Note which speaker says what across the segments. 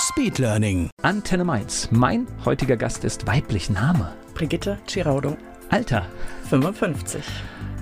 Speaker 1: Speedlearning.
Speaker 2: Antenne Mainz. Mein heutiger Gast ist weiblich Name.
Speaker 3: Brigitte Giraudo,
Speaker 2: Alter.
Speaker 3: 55.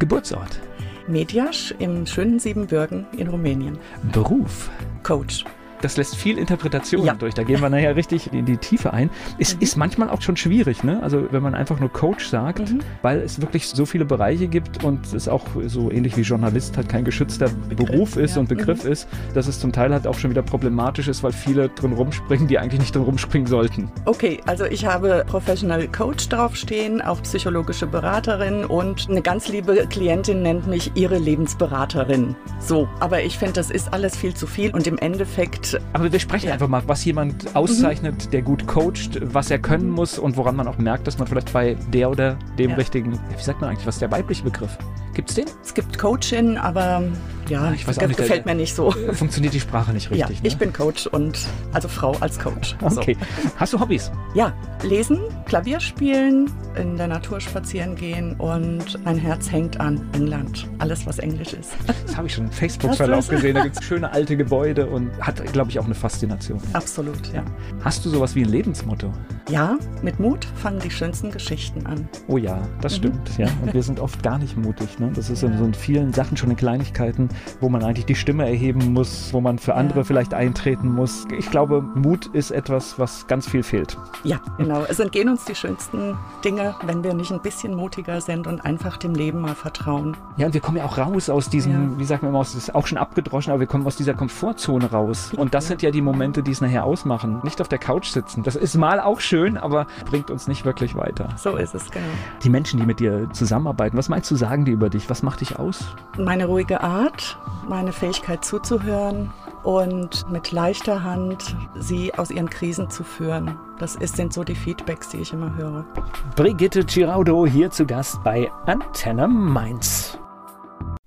Speaker 2: Geburtsort.
Speaker 3: Mediasch im schönen Siebenbürgen in Rumänien.
Speaker 2: Beruf.
Speaker 3: Coach.
Speaker 2: Das lässt viel Interpretation
Speaker 3: Ja.
Speaker 2: durch. Da gehen wir nachher richtig in die Tiefe ein. Es ist manchmal auch schon schwierig, ne? Also wenn man einfach nur Coach sagt, weil es wirklich so viele Bereiche gibt und es auch so ähnlich wie Journalist halt kein geschützter Beruf ist
Speaker 3: ja.
Speaker 2: und Begriff ist, dass es zum Teil halt auch schon wieder problematisch ist, weil viele drin rumspringen, die eigentlich nicht drin rumspringen sollten.
Speaker 3: Okay, also ich habe Professional Coach draufstehen, auch psychologische Beraterin und eine ganz liebe Klientin nennt mich ihre Lebensberaterin. So, aber ich finde, das ist alles viel zu viel und im Endeffekt,
Speaker 2: Aber wir sprechen
Speaker 3: Ja.
Speaker 2: einfach mal, was jemand auszeichnet, der gut coacht, was er können muss und woran man auch merkt, dass man vielleicht bei der oder dem
Speaker 3: Ja.
Speaker 2: richtigen, wie sagt man eigentlich, was ist der weibliche Begriff? Gibt's den?
Speaker 3: es gibt Coaching, aber ja,
Speaker 2: Ich weiß auch
Speaker 3: das
Speaker 2: nicht, der-
Speaker 3: gefällt mir nicht so.
Speaker 2: Funktioniert die Sprache nicht richtig?
Speaker 3: ja, ich
Speaker 2: ne?
Speaker 3: bin Coach und also Frau als Coach. So.
Speaker 2: Okay. Hast du Hobbys?
Speaker 3: Ja, lesen, Klavier spielen, in der Natur spazieren gehen und mein Herz hängt an England. Alles, was Englisch ist.
Speaker 2: Das habe ich schon im Facebook-Verlauf gesehen. Da gibt es schöne alte Gebäude und hat, glaube ich, auch eine Faszination.
Speaker 3: Absolut, ja.
Speaker 2: Hast du sowas wie ein Lebensmotto?
Speaker 3: Ja, mit Mut fangen die schönsten Geschichten an.
Speaker 2: Oh ja, das stimmt. Ja. Und wir sind oft gar nicht mutig. Ne? Das ist in so vielen Sachen schon in Kleinigkeiten, wo man eigentlich die Stimme erheben muss, wo man für andere vielleicht eintreten muss. Ich glaube, Mut ist etwas, was ganz viel fehlt.
Speaker 3: Ja, genau. Es entgehen uns die schönsten Dinge, wenn wir nicht ein bisschen mutiger sind und einfach dem Leben mal vertrauen.
Speaker 2: Ja, und wir kommen ja auch raus aus diesem,
Speaker 3: Ja.
Speaker 2: wie sagt man immer, das ist auch schon abgedroschen, aber wir kommen aus dieser Komfortzone raus. Und das sind ja die Momente, die es nachher ausmachen. Nicht auf der Couch sitzen. Das ist mal auch schön, aber bringt uns nicht wirklich weiter.
Speaker 3: So ist es, genau.
Speaker 2: Die Menschen, die mit dir zusammenarbeiten, was meinst du, sagen die über dich? Was macht dich aus?
Speaker 3: Meine ruhige Art, meine Fähigkeit zuzuhören und mit leichter Hand sie aus ihren Krisen zu führen. Das ist, sind so die Feedbacks, die ich immer höre.
Speaker 2: Brigitte Giraudo hier zu Gast bei Antenne Mainz.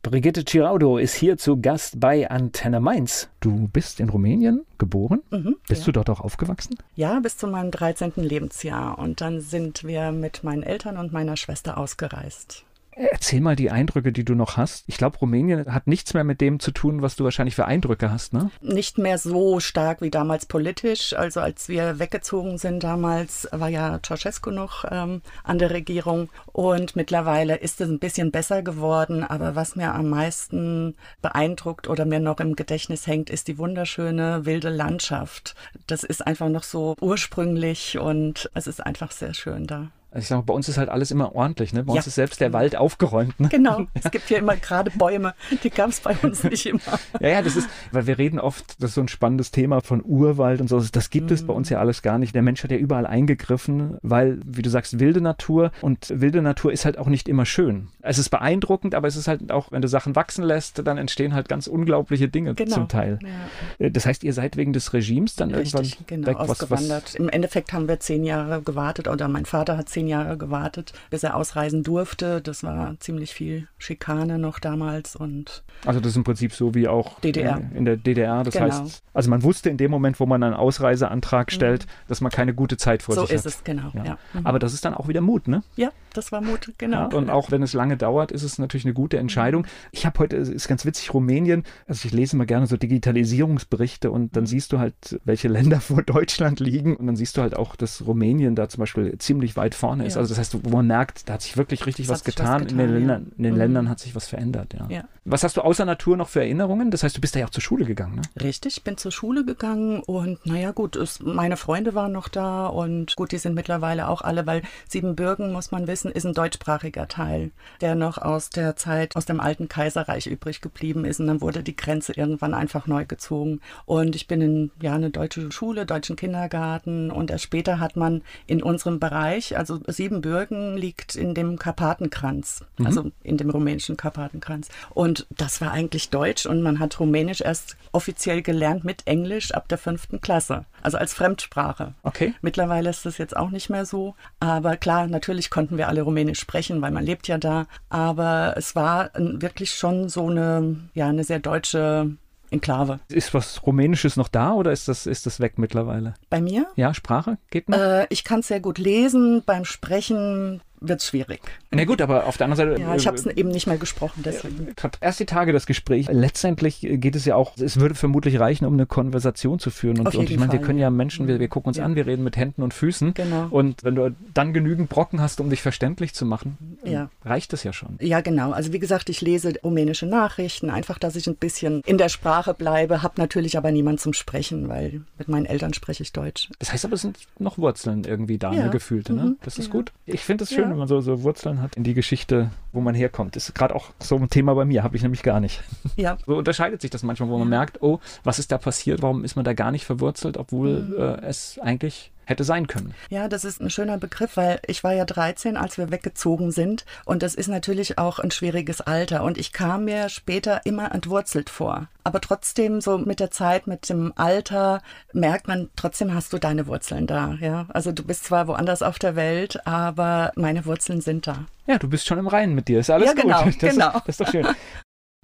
Speaker 2: Brigitte Giraudo ist hier zu Gast bei Antenne Mainz. Du bist in Rumänien geboren?
Speaker 3: Mhm,
Speaker 2: Bist
Speaker 3: ja.
Speaker 2: du dort auch aufgewachsen?
Speaker 3: Ja, bis zu meinem 13. Lebensjahr. Und dann sind wir mit meinen Eltern und meiner Schwester ausgereist.
Speaker 2: Erzähl mal die Eindrücke, die du noch hast. Ich glaube, Rumänien hat nichts mehr mit dem zu tun, was du wahrscheinlich für Eindrücke hast, ne?
Speaker 3: Nicht mehr so stark wie damals politisch. Also als wir weggezogen sind damals, war ja Ceausescu noch ähm, an der Regierung. Und mittlerweile ist es ein bisschen besser geworden. Aber was mir am meisten beeindruckt oder mir noch im Gedächtnis hängt, ist die wunderschöne wilde Landschaft. Das ist einfach noch so ursprünglich und es ist einfach sehr schön da.
Speaker 2: Also ich sag mal, bei uns ist halt alles immer ordentlich, ne? Bei uns
Speaker 3: Ja.
Speaker 2: ist selbst der Wald aufgeräumt, ne?
Speaker 3: Genau, es gibt hier immer gerade Bäume, die gab es bei uns nicht immer.
Speaker 2: Ja, ja, das ist, weil wir reden oft, das ist so ein spannendes Thema von Urwald und so. Das gibt es bei uns ja alles gar nicht. Der Mensch hat ja überall eingegriffen, weil, wie du sagst, wilde Natur und wilde Natur ist halt auch nicht immer schön. Es ist beeindruckend, aber es ist halt auch, wenn du Sachen wachsen lässt, dann entstehen halt ganz unglaubliche Dinge
Speaker 3: Genau.
Speaker 2: zum Teil.
Speaker 3: Ja.
Speaker 2: Äh, Das heißt, ihr seid wegen des Regimes dann
Speaker 3: Richtig,
Speaker 2: irgendwann
Speaker 3: genau,
Speaker 2: weg? Was, was,
Speaker 3: ausgewandert. Im Endeffekt haben wir zehn Jahre gewartet oder mein Vater hat zehn Jahre gewartet, bis er ausreisen durfte. Das war ziemlich viel Schikane noch damals und
Speaker 2: also das ist im Prinzip so wie auch
Speaker 3: DDR.
Speaker 2: in der DDR. Das
Speaker 3: Genau.
Speaker 2: heißt, also man wusste in dem Moment, wo man einen Ausreiseantrag stellt, dass man keine gute Zeit vor
Speaker 3: Mhm. so
Speaker 2: sich
Speaker 3: ist
Speaker 2: hat.
Speaker 3: es, genau.
Speaker 2: Ja.
Speaker 3: Ja. Mhm.
Speaker 2: Aber das ist dann auch wieder Mut, ne?
Speaker 3: ja, das war Mut, genau.
Speaker 2: Ja, und auch wenn es lange dauert, ist es natürlich eine gute Entscheidung. Ich habe heute, es ist ganz witzig, Rumänien, also ich lese mal gerne so Digitalisierungsberichte und
Speaker 3: Mhm.
Speaker 2: dann siehst du halt, welche Länder vor Deutschland liegen und dann siehst du halt auch, dass Rumänien da zum Beispiel ziemlich weit vorne ist.
Speaker 3: Ja.
Speaker 2: Also das heißt, wo man merkt, da hat sich wirklich richtig was
Speaker 3: sich was
Speaker 2: getan. in den,
Speaker 3: getan.
Speaker 2: Ländern, in den
Speaker 3: Mhm.
Speaker 2: Ländern hat sich was verändert, ja.
Speaker 3: Ja.
Speaker 2: Was hast du außer Natur noch für Erinnerungen? Das heißt, du bist da ja auch zur Schule gegangen, ne?
Speaker 3: Richtig, ich bin zur Schule gegangen und naja gut, es, meine Freunde waren noch da und gut, die sind mittlerweile auch alle, weil Siebenbürgen, muss man wissen, ist ein deutschsprachiger Teil, der noch aus der Zeit, aus dem alten Kaiserreich übrig geblieben ist. Und dann wurde die Grenze irgendwann einfach neu gezogen. Und ich bin in ja eine deutsche Schule, deutschen Kindergarten. Und erst später hat man in unserem Bereich, also Siebenbürgen liegt in dem Karpatenkranz,
Speaker 2: Mhm.
Speaker 3: also in dem rumänischen Karpatenkranz. Und das war eigentlich Deutsch. Und man hat Rumänisch erst offiziell gelernt mit Englisch ab der fünften Klasse, also als Fremdsprache.
Speaker 2: Okay.
Speaker 3: Mittlerweile ist das jetzt auch nicht mehr so. Aber klar, natürlich konnten wir alle Rumänisch sprechen, weil man lebt ja da. Aber es war wirklich schon so eine, ja, eine sehr deutsche Enklave.
Speaker 2: Ist was Rumänisches noch da oder ist das, ist das weg mittlerweile?
Speaker 3: Bei mir?
Speaker 2: Ja, Sprache geht noch?
Speaker 3: Äh, ich kann es sehr gut lesen. Beim Sprechen wird es schwierig.
Speaker 2: Na gut, aber auf der anderen Seite.
Speaker 3: Ja, ich habe es
Speaker 2: äh,
Speaker 3: eben nicht mehr gesprochen, deswegen.
Speaker 2: Erst die Tage das Gespräch. Letztendlich geht es ja auch, es würde vermutlich reichen, um eine Konversation zu führen. Und, und ich meine, wir können ja. Menschen, wir, wir gucken uns
Speaker 3: Ja.
Speaker 2: an, wir reden mit Händen und Füßen.
Speaker 3: Genau.
Speaker 2: Und wenn du dann genügend Brocken hast, um dich verständlich zu machen,
Speaker 3: Ja.
Speaker 2: reicht das ja schon.
Speaker 3: Ja, genau. Also wie gesagt, ich lese rumänische Nachrichten, einfach, dass ich ein bisschen in der Sprache bleibe, habe natürlich aber niemand zum Sprechen, weil mit meinen Eltern spreche ich Deutsch.
Speaker 2: Das heißt aber, es sind noch Wurzeln irgendwie da,
Speaker 3: Ja.
Speaker 2: eine gefühlte. Ne?
Speaker 3: Mhm.
Speaker 2: Das ist gut. Ich finde es schön. Wenn man so, so Wurzeln hat in die Geschichte, wo man herkommt. Das ist gerade auch so ein Thema bei mir, habe ich nämlich gar nicht.
Speaker 3: Ja,
Speaker 2: So unterscheidet sich das manchmal, wo man merkt, oh, was ist da passiert? Warum ist man da gar nicht verwurzelt, obwohl
Speaker 3: Mhm.
Speaker 2: äh, es eigentlich hätte sein können?
Speaker 3: Ja, das ist ein schöner Begriff, weil ich war ja 13, als wir weggezogen sind. Und das ist natürlich auch ein schwieriges Alter. Und ich kam mir später immer entwurzelt vor. Aber trotzdem, so mit der Zeit, mit dem Alter, merkt man, trotzdem hast du deine Wurzeln da. Ja, also du bist zwar woanders auf der Welt, aber meine Wurzeln sind da.
Speaker 2: Ja, du bist schon im Reinen mit dir. Ist alles
Speaker 3: Ja,
Speaker 2: gut.
Speaker 3: genau,
Speaker 2: das,
Speaker 3: genau.
Speaker 2: Ist, das ist doch schön.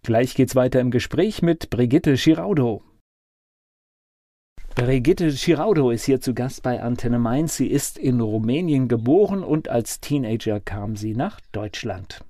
Speaker 2: Gleich geht's weiter im Gespräch mit Brigitte Giraudo. Brigitte Giraudo ist hier zu Gast bei Antenne Mainz. Sie ist in Rumänien geboren und als Teenager kam sie nach Deutschland.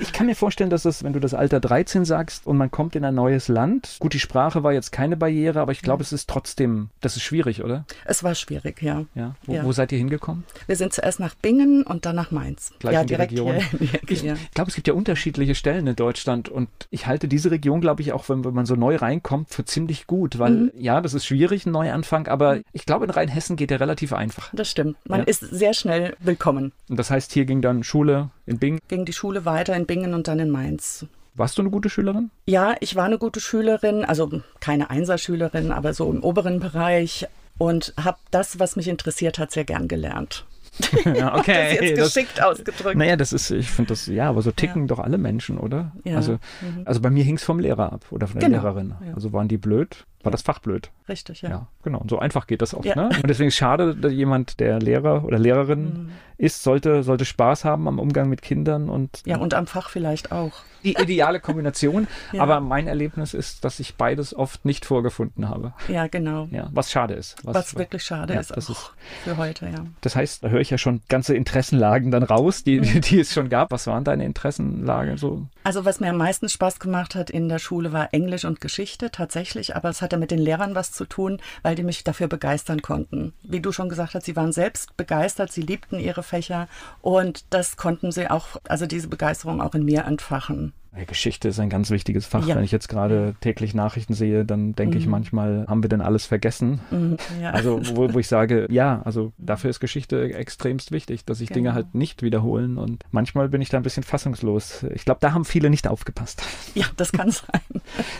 Speaker 2: Ich kann mir vorstellen, dass es, wenn du das Alter 13 sagst und man kommt in ein neues Land, gut, die Sprache war jetzt keine Barriere, aber ich glaube, es ist trotzdem, das ist schwierig, oder?
Speaker 3: Es war schwierig, ja.
Speaker 2: Ja. Wo,
Speaker 3: Ja.
Speaker 2: wo seid ihr hingekommen?
Speaker 3: Wir sind zuerst nach Bingen und dann nach Mainz.
Speaker 2: Gleich
Speaker 3: ja,
Speaker 2: in die
Speaker 3: direkt
Speaker 2: Region.
Speaker 3: hier
Speaker 2: Ich,
Speaker 3: ja.
Speaker 2: glaube, es gibt ja unterschiedliche Stellen in Deutschland und ich halte diese Region, glaube ich, auch wenn, wenn man so neu reinkommt, für ziemlich gut, weil
Speaker 3: Mhm.
Speaker 2: ja, das ist schwierig, ein Neuanfang, aber ich glaube, in Rheinhessen geht der relativ einfach.
Speaker 3: Das stimmt. Man ist sehr schnell willkommen.
Speaker 2: Und das heißt, hier ging dann Schule in Bingen.
Speaker 3: Ging die Schule weiter in Bingen und dann in Mainz.
Speaker 2: Warst du eine gute Schülerin?
Speaker 3: Ja, ich war eine gute Schülerin, also keine Einserschülerin, aber so im oberen Bereich und habe das, was mich interessiert hat, sehr gern gelernt.
Speaker 2: ja,
Speaker 3: Das jetzt geschickt ausgedrückt.
Speaker 2: Naja, das ist, ich finde das, ja, aber so ticken doch alle Menschen, oder?
Speaker 3: Ja.
Speaker 2: Also, also bei mir hing es vom Lehrer ab oder von der
Speaker 3: Genau.
Speaker 2: Lehrerin.
Speaker 3: Ja.
Speaker 2: Also waren die blöd, war das Fach blöd.
Speaker 3: Richtig,
Speaker 2: Ja.
Speaker 3: ja.
Speaker 2: genau. Und so einfach geht das oft.
Speaker 3: Ja.
Speaker 2: Ne? Und deswegen ist schade, dass jemand, der Lehrer oder Lehrerin
Speaker 3: Mhm.
Speaker 2: ist, sollte, sollte Spaß haben am Umgang mit Kindern und
Speaker 3: Ja, und am Fach vielleicht auch.
Speaker 2: die ideale Kombination.
Speaker 3: Ja.
Speaker 2: Aber mein Erlebnis ist, dass ich beides oft nicht vorgefunden habe.
Speaker 3: Ja, genau.
Speaker 2: Ja, was schade ist.
Speaker 3: Was, wirklich schade ist
Speaker 2: das
Speaker 3: auch
Speaker 2: ist-
Speaker 3: für heute, ja.
Speaker 2: Das heißt, da höre ich ja schon ganze Interessenlagen dann raus, die, die, die es schon gab. Was waren deine Interessenlagen so?
Speaker 3: Also was mir am meisten Spaß gemacht hat in der Schule war Englisch und Geschichte tatsächlich, aber es hatte mit den Lehrern was zu tun, weil die mich dafür begeistern konnten. Wie du schon gesagt hast, sie waren selbst begeistert, sie liebten ihre Fächer und das konnten sie auch, also diese Begeisterung auch in mir entfachen.
Speaker 2: Geschichte ist ein ganz wichtiges Fach.
Speaker 3: Ja.
Speaker 2: Wenn ich jetzt gerade täglich Nachrichten sehe, dann denke ich
Speaker 3: Mhm.
Speaker 2: manchmal, haben wir denn alles vergessen?
Speaker 3: Mhm, ja.
Speaker 2: Also, wo, wo ich sage, ja, also dafür ist Geschichte extremst wichtig, dass sich Dinge
Speaker 3: Genau.
Speaker 2: halt nicht wiederholen. Und manchmal bin ich da ein bisschen fassungslos. Ich glaube, da haben viele nicht aufgepasst.
Speaker 3: ja, das kann sein.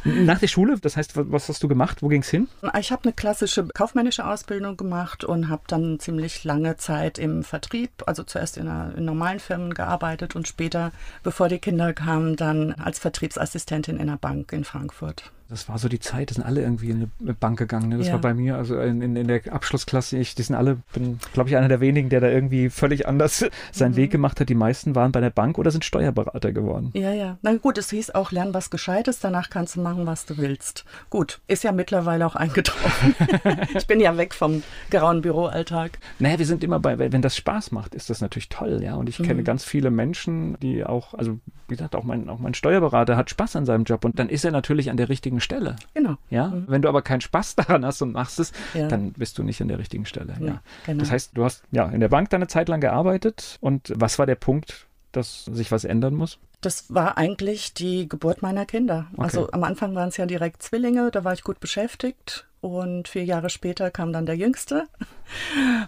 Speaker 2: Nach der Schule, das heißt, wa- was hast du gemacht? Wo ging's hin?
Speaker 3: Ich habe eine klassische kaufmännische Ausbildung gemacht und habe dann ziemlich lange Zeit im Vertrieb, also zuerst in, einer, in normalen Firmen gearbeitet und später, bevor die Kinder kamen, dann als Vertriebsassistentin in einer Bank in Frankfurt.
Speaker 2: Das war so die Zeit, da sind alle irgendwie in eine Bank gegangen. Ne? Das
Speaker 3: Ja.
Speaker 2: war bei mir, also in, in, in der Abschlussklasse, ich, die sind alle, bin, glaube ich, einer der wenigen, der da irgendwie völlig anders seinen
Speaker 3: Mhm.
Speaker 2: Weg gemacht hat. Die meisten waren bei der Bank oder sind Steuerberater geworden.
Speaker 3: Ja, ja. Na gut, es hieß auch, lern was Gescheites, danach kannst du machen, was du willst. Gut, ist ja mittlerweile auch eingetroffen. ich bin ja weg vom grauen Büroalltag.
Speaker 2: Naja, wir sind immer bei, wenn das Spaß macht, ist das natürlich toll, ja. Und ich kenne
Speaker 3: Mhm.
Speaker 2: ganz viele Menschen, die auch, also wie gesagt, auch mein, auch mein Steuerberater hat Spaß an seinem Job und dann ist er natürlich an der richtigen Stelle.
Speaker 3: Genau.
Speaker 2: Ja,
Speaker 3: Mhm.
Speaker 2: wenn du aber keinen Spaß daran hast und machst es,
Speaker 3: Ja.
Speaker 2: dann bist du nicht an der richtigen Stelle. Ja.
Speaker 3: genau.
Speaker 2: Das heißt, du hast ja in der Bank deine Zeit lang gearbeitet und was war der Punkt, dass sich was ändern muss?
Speaker 3: Das war eigentlich die Geburt meiner Kinder. Also am Anfang waren es ja direkt Zwillinge, da war ich gut beschäftigt. Und vier Jahre später kam dann der Jüngste.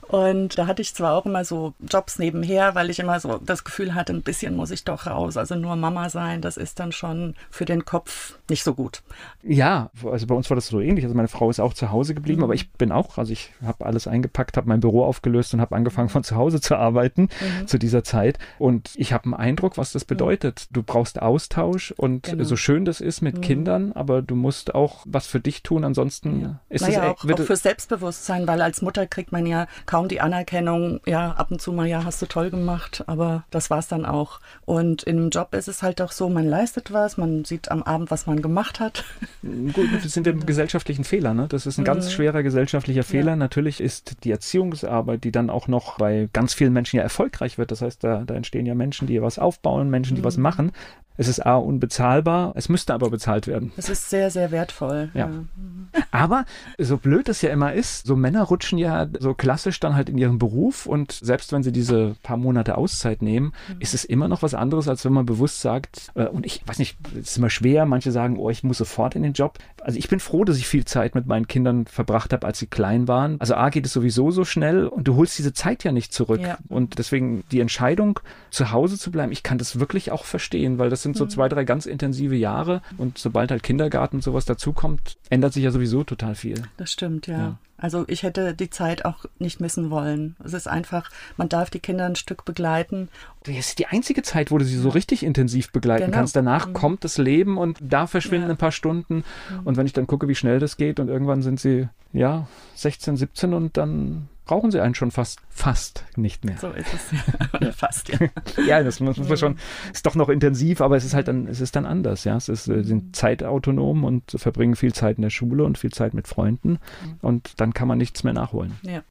Speaker 3: Und da hatte ich zwar auch immer so Jobs nebenher, weil ich immer so das Gefühl hatte, ein bisschen muss ich doch raus. Also nur Mama sein, das ist dann schon für den Kopf nicht so gut.
Speaker 2: Ja, also bei uns war das so ähnlich. Also meine Frau ist auch zu Hause geblieben, mhm. aber ich bin auch, also ich habe alles eingepackt, habe mein Büro aufgelöst und habe angefangen von zu Hause zu arbeiten mhm. zu dieser Zeit. Und ich habe einen Eindruck, was das mhm. bedeutet. Du brauchst Austausch und genau. so schön das ist mit mhm. Kindern, aber du musst auch was für dich tun, ansonsten ja. Ist
Speaker 3: naja,
Speaker 2: es
Speaker 3: auch, auch für Selbstbewusstsein, weil als Mutter kriegt man ja kaum die Anerkennung, ja, ab und zu mal, ja, hast du toll gemacht, aber das war es dann auch. Und in einem Job ist es halt auch so, man leistet was, man sieht am Abend, was man gemacht hat.
Speaker 2: Gut, das sind ja gesellschaftlichen Fehler, ne? Das ist ein ganz mhm. schwerer gesellschaftlicher Fehler. Ja. Natürlich ist die Erziehungsarbeit, die dann auch noch bei ganz vielen Menschen ja erfolgreich wird. Das heißt, da, da entstehen ja Menschen, die was aufbauen, Menschen, die mhm. was machen. Es ist A unbezahlbar, es müsste aber bezahlt werden.
Speaker 3: Es ist sehr, sehr wertvoll.
Speaker 2: Ja. ja. Aber so blöd es ja immer ist, so Männer rutschen ja so klassisch dann halt in ihren Beruf und selbst wenn sie diese paar Monate Auszeit nehmen, mhm. ist es immer noch was anderes, als wenn man bewusst sagt, äh, und ich weiß nicht, es ist immer schwer, manche sagen, oh, ich muss sofort in den Job. Also ich bin froh, dass ich viel Zeit mit meinen Kindern verbracht habe, als sie klein waren. Also A geht es sowieso so schnell und du holst diese Zeit ja nicht zurück. Ja. Und deswegen die Entscheidung, zu Hause zu bleiben, ich kann das wirklich auch verstehen, weil das sind so mhm. zwei, drei ganz intensive Jahre und sobald halt Kindergarten und sowas dazukommt, ändert sich ja sowieso total viel.
Speaker 3: Das stimmt, ja. ja. Also ich hätte die Zeit auch nicht missen wollen. Es ist einfach, man darf die Kinder ein Stück begleiten.
Speaker 2: Das ist die einzige Zeit, wo du sie so richtig intensiv begleiten genau. kannst. Danach mhm. kommt das Leben und da verschwinden ja. ein paar Stunden. Mhm. Und wenn ich dann gucke, wie schnell das geht und irgendwann sind sie, ja, 16, 17 und dann brauchen sie einen schon fast, fast nicht mehr.
Speaker 3: So ist es. ja. fast, ja.
Speaker 2: ja, das muss man schon, ist doch noch intensiv, aber es ist halt dann, es ist dann anders, ja. Es ist, äh, sind zeitautonom und verbringen viel Zeit in der Schule und viel Zeit mit Freunden mhm. und dann kann man nichts mehr nachholen.
Speaker 3: Ja.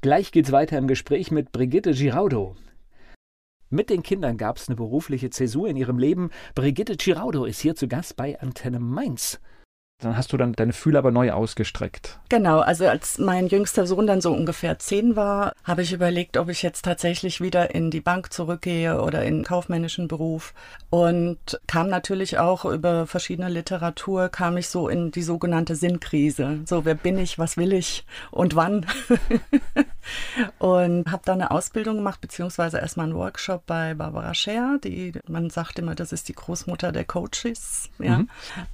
Speaker 2: Gleich geht's weiter im Gespräch mit Brigitte Giraudo. Mit den Kindern gab es eine berufliche Zäsur in ihrem Leben. Brigitte Giraudo ist hier zu Gast bei Antenne Mainz dann hast du dann deine Fühler aber neu ausgestreckt.
Speaker 3: Genau, also als mein jüngster Sohn dann so ungefähr zehn war, habe ich überlegt, ob ich jetzt tatsächlich wieder in die Bank zurückgehe oder in den kaufmännischen Beruf und kam natürlich auch über verschiedene Literatur, kam ich so in die sogenannte Sinnkrise. So, wer bin ich, was will ich und wann? und habe dann eine Ausbildung gemacht, beziehungsweise erstmal einen Workshop bei Barbara Scher, die, man sagt immer, das ist die Großmutter der Coaches, ja, mhm.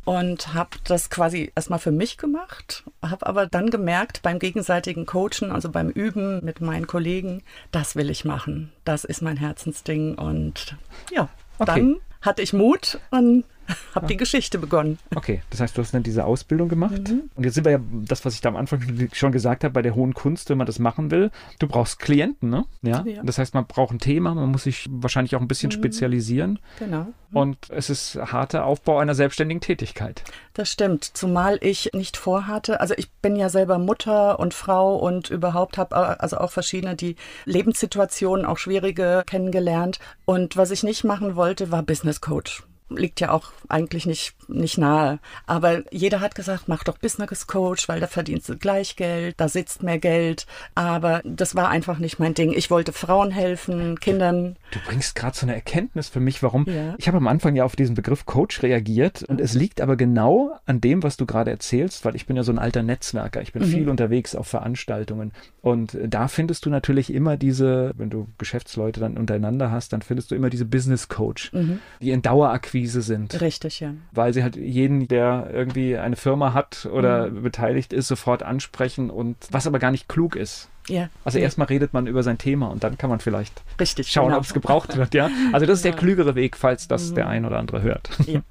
Speaker 3: und habe das quasi erstmal für mich gemacht, habe aber dann gemerkt beim gegenseitigen Coachen, also beim Üben mit meinen Kollegen, das will ich machen. Das ist mein Herzensding und ja, okay. dann hatte ich Mut und habe die Geschichte begonnen.
Speaker 2: Okay, das heißt, du hast dann diese Ausbildung gemacht. Mhm. Und jetzt sind wir ja, das, was ich da am Anfang schon gesagt habe, bei der hohen Kunst, wenn man das machen will, du brauchst Klienten, ne? Ja. ja. Das heißt, man braucht ein Thema, man muss sich wahrscheinlich auch ein bisschen mhm. spezialisieren.
Speaker 3: Genau.
Speaker 2: Und es ist harter Aufbau einer selbstständigen Tätigkeit.
Speaker 3: Das stimmt, zumal ich nicht vorhatte, also ich bin ja selber Mutter und Frau und überhaupt habe also auch verschiedene die Lebenssituationen, auch schwierige kennengelernt. Und was ich nicht machen wollte, war Business Coach liegt ja auch eigentlich nicht, nicht nahe. Aber jeder hat gesagt, mach doch Business Coach, weil da verdienst du gleich Geld, da sitzt mehr Geld. Aber das war einfach nicht mein Ding. Ich wollte Frauen helfen, Kindern.
Speaker 2: Du bringst gerade so eine Erkenntnis für mich, warum. Ja. Ich habe am Anfang ja auf diesen Begriff Coach reagiert und es liegt aber genau an dem, was du gerade erzählst, weil ich bin ja so ein alter Netzwerker. Ich bin mhm. viel unterwegs auf Veranstaltungen. Und da findest du natürlich immer diese, wenn du Geschäftsleute dann untereinander hast, dann findest du immer diese Business Coach, mhm. die in Dauerakquise Akquise sind.
Speaker 3: Richtig, ja.
Speaker 2: Weil sie halt jeden, der irgendwie eine Firma hat oder mhm. beteiligt ist, sofort ansprechen und was aber gar nicht klug ist.
Speaker 3: Ja.
Speaker 2: Also
Speaker 3: ja.
Speaker 2: erstmal redet man über sein Thema und dann kann man vielleicht
Speaker 3: Richtig,
Speaker 2: schauen, genau. ob es gebraucht wird, ja. Also das ist der klügere Weg, falls das mhm. der ein oder andere hört. Ja.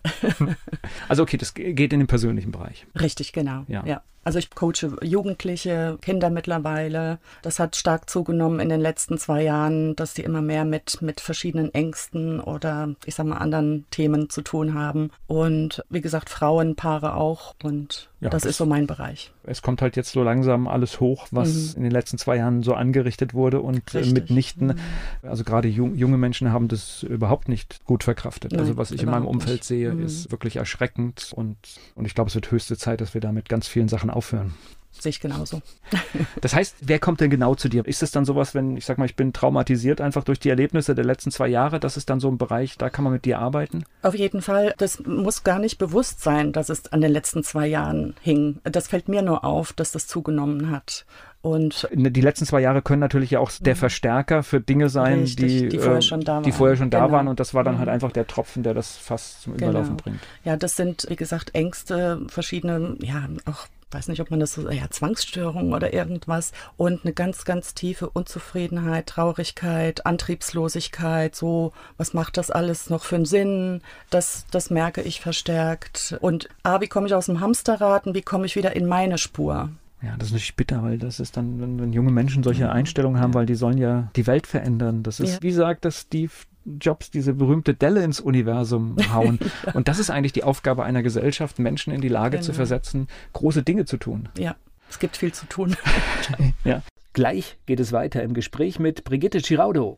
Speaker 2: also okay, das geht in den persönlichen Bereich.
Speaker 3: Richtig, genau. Ja. ja. Also ich coache Jugendliche, Kinder mittlerweile. Das hat stark zugenommen in den letzten zwei Jahren, dass die immer mehr mit, mit verschiedenen Ängsten oder ich sag mal anderen Themen zu tun haben. Und wie gesagt, Frauenpaare auch. Und ja, das, das, ist so mein Bereich.
Speaker 2: Es kommt halt jetzt so langsam alles hoch, was mhm. in den letzten zwei Jahren so angerichtet wurde und äh, Richtig. mitnichten, mhm. also gerade jung, junge Menschen haben das überhaupt nicht gut verkraftet. Nein, also was ich in meinem Umfeld nicht. sehe, mhm. ist wirklich erschreckend und, und ich glaube, es wird höchste Zeit, dass wir da mit ganz vielen Sachen aufhören.
Speaker 3: sehe ich genauso.
Speaker 2: Das heißt, wer kommt denn genau zu dir? Ist es dann sowas, wenn ich sag mal, ich bin traumatisiert einfach durch die Erlebnisse der letzten zwei Jahre, das ist dann so ein Bereich, da kann man mit dir arbeiten?
Speaker 3: Auf jeden Fall. Das muss gar nicht bewusst sein, dass es an den letzten zwei Jahren hing. Das fällt mir nur auf, dass das zugenommen hat. Und
Speaker 2: die letzten zwei Jahre können natürlich ja auch der mhm. Verstärker für Dinge sein,
Speaker 3: Richtig,
Speaker 2: die,
Speaker 3: die vorher schon da waren.
Speaker 2: Vorher schon da genau. waren und das war dann halt mhm. einfach der Tropfen, der das fast zum genau. Überlaufen bringt.
Speaker 3: Ja, das sind, wie gesagt, Ängste, verschiedene, ja, auch weiß nicht, ob man das so, ja, Zwangsstörungen oder irgendwas und eine ganz, ganz tiefe Unzufriedenheit, Traurigkeit, Antriebslosigkeit, so, was macht das alles noch für einen Sinn? Das, das merke ich verstärkt. Und, ah, wie komme ich aus dem Hamsterrad und wie komme ich wieder in meine Spur?
Speaker 2: Ja, das ist natürlich bitter, weil das ist dann, wenn, wenn junge Menschen solche Einstellungen haben, weil die sollen ja die Welt verändern. Das ist, ja. wie sagt das Steve Jobs, diese berühmte Delle ins Universum hauen. ja. Und das ist eigentlich die Aufgabe einer Gesellschaft, Menschen in die Lage genau. zu versetzen, große Dinge zu tun.
Speaker 3: Ja, es gibt viel zu tun.
Speaker 2: ja. Gleich geht es weiter im Gespräch mit Brigitte Giraudo.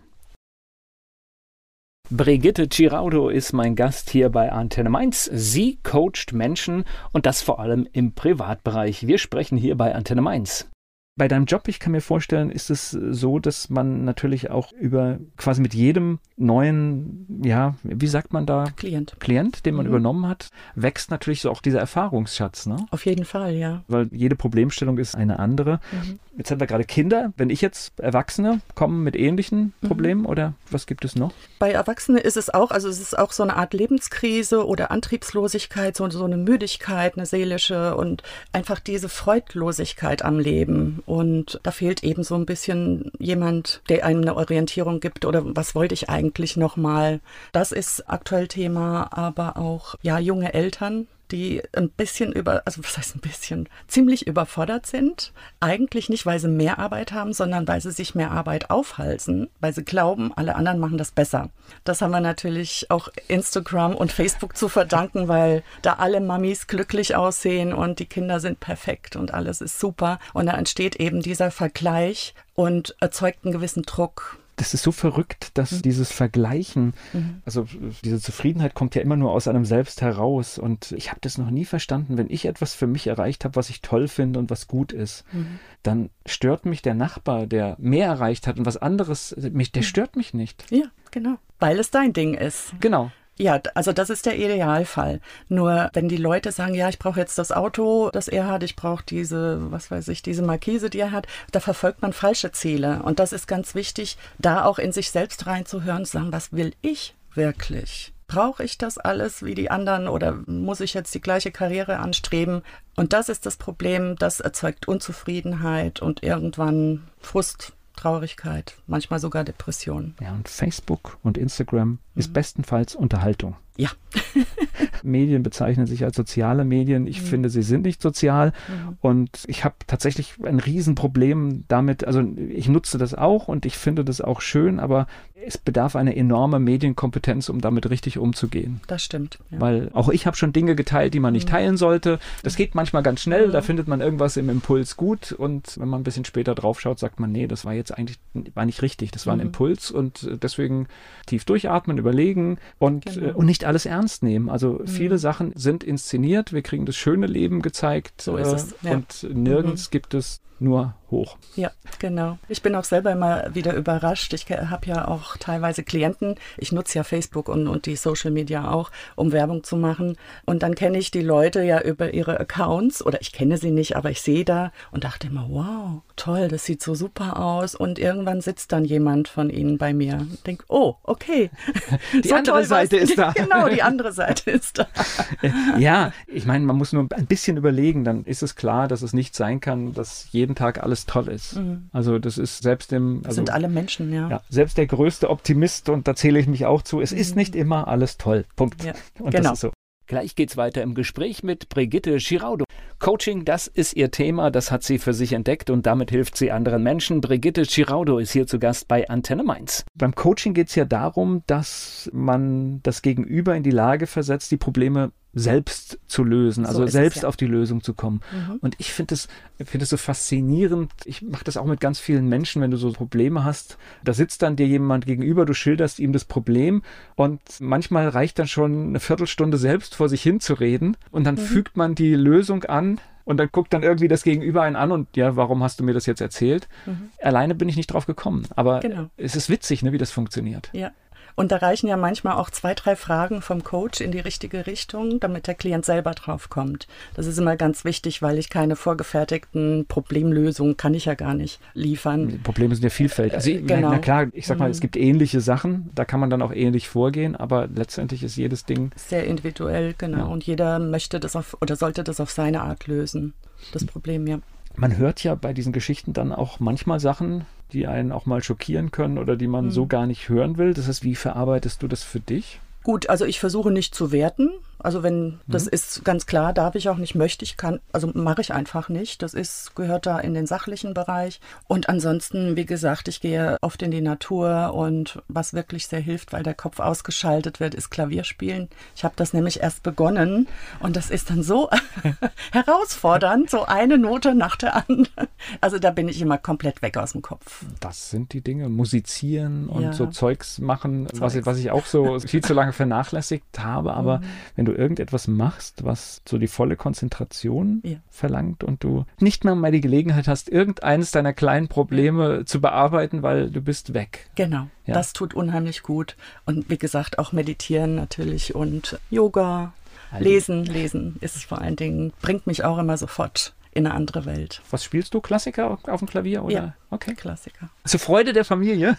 Speaker 2: Brigitte Giraudo ist mein Gast hier bei Antenne Mainz. Sie coacht Menschen und das vor allem im Privatbereich. Wir sprechen hier bei Antenne Mainz bei deinem Job, ich kann mir vorstellen, ist es so, dass man natürlich auch über quasi mit jedem neuen, ja, wie sagt man da?
Speaker 3: Klient.
Speaker 2: Klient, den man mhm. übernommen hat, wächst natürlich so auch dieser Erfahrungsschatz, ne?
Speaker 3: Auf jeden Fall, ja.
Speaker 2: Weil jede Problemstellung ist eine andere. Mhm. Jetzt haben wir gerade Kinder. Wenn ich jetzt Erwachsene kommen mit ähnlichen mhm. Problemen mhm. oder was gibt es noch?
Speaker 3: Bei Erwachsenen ist es auch, also es ist auch so eine Art Lebenskrise oder Antriebslosigkeit, so, so eine Müdigkeit, eine seelische und einfach diese Freudlosigkeit am Leben. Und da fehlt eben so ein bisschen jemand, der einem eine Orientierung gibt oder was wollte ich eigentlich nochmal. Das ist aktuell Thema, aber auch ja junge Eltern, die ein bisschen über, also was heißt ein bisschen, ziemlich überfordert sind. Eigentlich nicht, weil sie mehr Arbeit haben, sondern weil sie sich mehr Arbeit aufhalsen, weil sie glauben, alle anderen machen das besser. Das haben wir natürlich auch Instagram und Facebook zu verdanken, weil da alle Mamis glücklich aussehen und die Kinder sind perfekt und alles ist super. Und da entsteht eben dieser Vergleich und erzeugt einen gewissen Druck
Speaker 2: das ist so verrückt, dass mhm. dieses Vergleichen, mhm. also diese Zufriedenheit kommt ja immer nur aus einem selbst heraus. Und ich habe das noch nie verstanden. Wenn ich etwas für mich erreicht habe, was ich toll finde und was gut ist, mhm. dann stört mich der Nachbar, der mehr erreicht hat und was anderes, mich, der mhm. stört mich nicht.
Speaker 3: Ja, genau. Weil es dein Ding ist.
Speaker 2: Genau.
Speaker 3: Ja, also das ist der Idealfall. Nur wenn die Leute sagen, ja, ich brauche jetzt das Auto, das er hat, ich brauche diese, was weiß ich, diese Markise, die er hat, da verfolgt man falsche Ziele. Und das ist ganz wichtig, da auch in sich selbst reinzuhören und zu sagen, was will ich wirklich? Brauche ich das alles wie die anderen oder muss ich jetzt die gleiche Karriere anstreben? Und das ist das Problem, das erzeugt Unzufriedenheit und irgendwann Frust, Traurigkeit, manchmal sogar Depression.
Speaker 2: Ja, und Facebook und Instagram mhm. ist bestenfalls Unterhaltung.
Speaker 3: Ja.
Speaker 2: Medien bezeichnen sich als soziale Medien. Ich mhm. finde, sie sind nicht sozial. Mhm. Und ich habe tatsächlich ein Riesenproblem damit. Also ich nutze das auch und ich finde das auch schön, aber es bedarf einer enormen Medienkompetenz, um damit richtig umzugehen.
Speaker 3: Das stimmt.
Speaker 2: Ja. Weil auch ich habe schon Dinge geteilt, die man nicht mhm. teilen sollte. Das geht manchmal ganz schnell. Da mhm. findet man irgendwas im Impuls gut. Und wenn man ein bisschen später drauf schaut, sagt man, nee, das war jetzt eigentlich war nicht richtig. Das war ein mhm. Impuls und deswegen tief durchatmen, überlegen und, genau. und nicht alles ernst nehmen. Also mhm. viele Sachen sind inszeniert, wir kriegen das schöne Leben gezeigt
Speaker 3: so ist es.
Speaker 2: Ja. und nirgends mhm. gibt es nur hoch.
Speaker 3: Ja, genau. Ich bin auch selber immer wieder überrascht. Ich habe ja auch teilweise Klienten. Ich nutze ja Facebook und, und die Social Media auch, um Werbung zu machen. Und dann kenne ich die Leute ja über ihre Accounts oder ich kenne sie nicht, aber ich sehe da und dachte immer, wow, toll, das sieht so super aus. Und irgendwann sitzt dann jemand von ihnen bei mir und denkt, oh, okay.
Speaker 2: Die so andere Seite ist da.
Speaker 3: genau, die andere Seite ist da.
Speaker 2: ja, ich meine, man muss nur ein bisschen überlegen, dann ist es klar, dass es nicht sein kann, dass jeden Tag alles toll ist. Mhm. Also das ist selbst dem... Also,
Speaker 3: sind alle Menschen, ja. ja.
Speaker 2: Selbst der größte Optimist, und da zähle ich mich auch zu, es mhm. ist nicht immer alles toll. Punkt. Ja. Und genau. das ist so. Gleich geht's weiter im Gespräch mit Brigitte Giraudo. Coaching, das ist ihr Thema, das hat sie für sich entdeckt und damit hilft sie anderen Menschen. Brigitte Giraudo ist hier zu Gast bei Antenne Mainz. Beim Coaching geht's ja darum, dass man das Gegenüber in die Lage versetzt, die Probleme selbst zu lösen, also so selbst es, ja. auf die Lösung zu kommen. Mhm. Und ich finde es finde es so faszinierend. Ich mache das auch mit ganz vielen Menschen, wenn du so Probleme hast. Da sitzt dann dir jemand gegenüber, du schilderst ihm das Problem und manchmal reicht dann schon eine Viertelstunde selbst vor sich hin zu reden und dann mhm. fügt man die Lösung an Und dann guckt dann irgendwie das Gegenüber einen an und ja, warum hast du mir das jetzt erzählt? Mhm. Alleine bin ich nicht drauf gekommen. Aber genau. es ist witzig, ne, wie das funktioniert.
Speaker 3: Ja. Und da reichen ja manchmal auch zwei, drei Fragen vom Coach in die richtige Richtung, damit der Klient selber drauf kommt. Das ist immer ganz wichtig, weil ich keine vorgefertigten Problemlösungen kann ich ja gar nicht liefern.
Speaker 2: Die Probleme sind ja vielfältig. Also, äh, genau. Na klar, ich sag mal, mhm. es gibt ähnliche Sachen, da kann man dann auch ähnlich vorgehen, aber letztendlich ist jedes Ding
Speaker 3: sehr individuell, genau. Ja. Und jeder möchte das auf oder sollte das auf seine Art lösen. Das Problem, ja
Speaker 2: man hört ja bei diesen Geschichten dann auch manchmal Sachen, die einen auch mal schockieren können oder die man mhm. so gar nicht hören will. Das heißt, wie verarbeitest du das für dich?
Speaker 3: Gut, also ich versuche nicht zu werten. Also wenn, das mhm. ist ganz klar, darf ich auch nicht, möchte ich, kann, also mache ich einfach nicht. Das ist, gehört da in den sachlichen Bereich. Und ansonsten, wie gesagt, ich gehe oft in die Natur und was wirklich sehr hilft, weil der Kopf ausgeschaltet wird, ist Klavierspielen. Ich habe das nämlich erst begonnen und das ist dann so herausfordernd, so eine Note nach der anderen. Also da bin ich immer komplett weg aus dem Kopf.
Speaker 2: Das sind die Dinge. Musizieren und ja. so Zeugs machen, Zeugs. Was, ich, was ich auch so viel zu lange vernachlässigt habe. Aber mhm. wenn du irgendetwas machst, was so die volle Konzentration ja. verlangt und du nicht mehr mal die Gelegenheit hast, irgendeines deiner kleinen Probleme zu bearbeiten, weil du bist weg.
Speaker 3: Genau, ja. das tut unheimlich gut. Und wie gesagt, auch meditieren natürlich und Yoga, also. lesen, lesen ist vor allen Dingen, bringt mich auch immer sofort in eine andere Welt.
Speaker 2: Was spielst du? Klassiker auf dem Klavier? Oder?
Speaker 3: Ja, okay. Klassiker.
Speaker 2: Zur Freude der Familie?